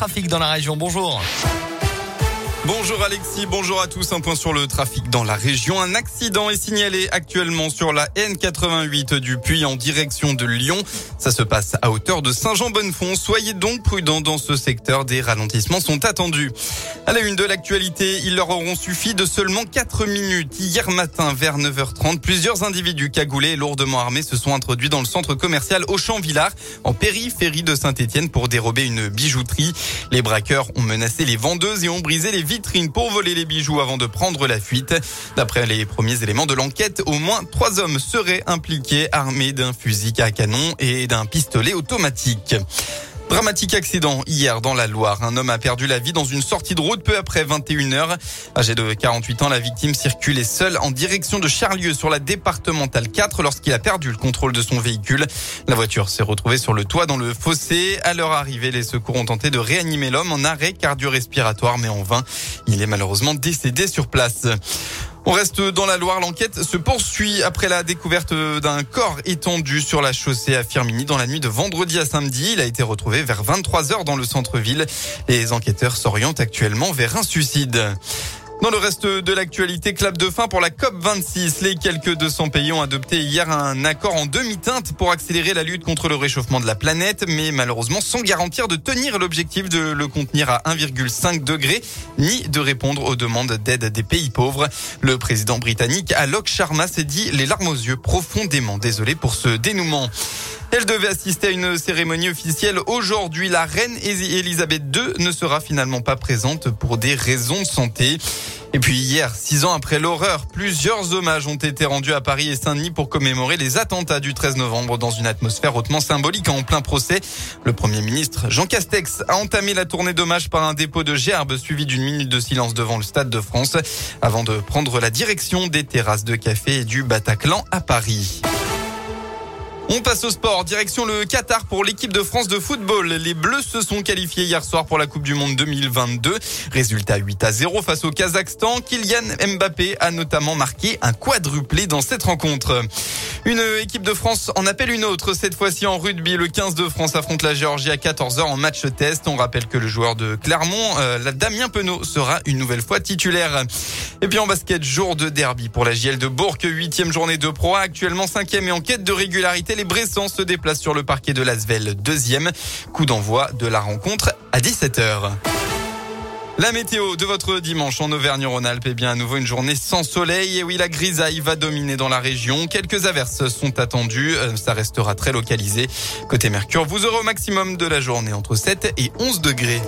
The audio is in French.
trafic dans la région. Bonjour. Bonjour Alexis, bonjour à tous. Un point sur le trafic dans la région. Un accident est signalé actuellement sur la N88 du Puy en direction de Lyon. Ça se passe à hauteur de Saint-Jean-Bonnefond. Soyez donc prudents dans ce secteur. Des ralentissements sont attendus. À la une de l'actualité, ils leur auront suffi de seulement 4 minutes. Hier matin, vers 9h30, plusieurs individus cagoulés et lourdement armés se sont introduits dans le centre commercial Auchan-Villard, en périphérie de Saint-Etienne pour dérober une bijouterie. Les braqueurs ont menacé les vendeuses et ont brisé les vitrine pour voler les bijoux avant de prendre la fuite. D'après les premiers éléments de l'enquête, au moins trois hommes seraient impliqués armés d'un fusil à canon et d'un pistolet automatique. Dramatique accident hier dans la Loire. Un homme a perdu la vie dans une sortie de route peu après 21h. Âgé de 48 ans, la victime circulait seule en direction de Charlieu sur la départementale 4 lorsqu'il a perdu le contrôle de son véhicule. La voiture s'est retrouvée sur le toit dans le fossé. À leur arrivée, les secours ont tenté de réanimer l'homme en arrêt cardio-respiratoire mais en vain. Il est malheureusement décédé sur place. On reste dans la Loire. L'enquête se poursuit après la découverte d'un corps étendu sur la chaussée à Firmini dans la nuit de vendredi à samedi. Il a été retrouvé vers 23 heures dans le centre-ville. Les enquêteurs s'orientent actuellement vers un suicide. Dans le reste de l'actualité, clap de fin pour la COP26. Les quelques 200 pays ont adopté hier un accord en demi-teinte pour accélérer la lutte contre le réchauffement de la planète, mais malheureusement sans garantir de tenir l'objectif de le contenir à 1,5 degré, ni de répondre aux demandes d'aide des pays pauvres. Le président britannique Alok Sharma s'est dit les larmes aux yeux profondément désolé pour ce dénouement. Elle devait assister à une cérémonie officielle aujourd'hui. La reine Elisabeth II ne sera finalement pas présente pour des raisons de santé. Et puis hier, six ans après l'horreur, plusieurs hommages ont été rendus à Paris et Saint-Denis pour commémorer les attentats du 13 novembre dans une atmosphère hautement symbolique en plein procès. Le Premier ministre Jean Castex a entamé la tournée d'hommage par un dépôt de gerbes suivi d'une minute de silence devant le Stade de France avant de prendre la direction des terrasses de café et du Bataclan à Paris. On passe au sport. Direction le Qatar pour l'équipe de France de football. Les Bleus se sont qualifiés hier soir pour la Coupe du Monde 2022. Résultat 8 à 0 face au Kazakhstan. Kylian Mbappé a notamment marqué un quadruplé dans cette rencontre. Une équipe de France en appelle une autre, cette fois-ci en rugby. Le 15 de France affronte la Géorgie à 14h en match test. On rappelle que le joueur de Clermont, euh, la Damien Penaud, sera une nouvelle fois titulaire. Et puis en basket, jour de derby pour la JL de Bourg, huitième journée de Pro actuellement cinquième et en quête de régularité les Bressans se déplacent sur le parquet de Lasvel, deuxième. Coup d'envoi de la rencontre à 17h. La météo de votre dimanche en Auvergne-Rhône-Alpes est bien à nouveau une journée sans soleil. Et oui, la grisaille va dominer dans la région. Quelques averses sont attendues. Euh, ça restera très localisé. Côté Mercure, vous aurez au maximum de la journée entre 7 et 11 degrés.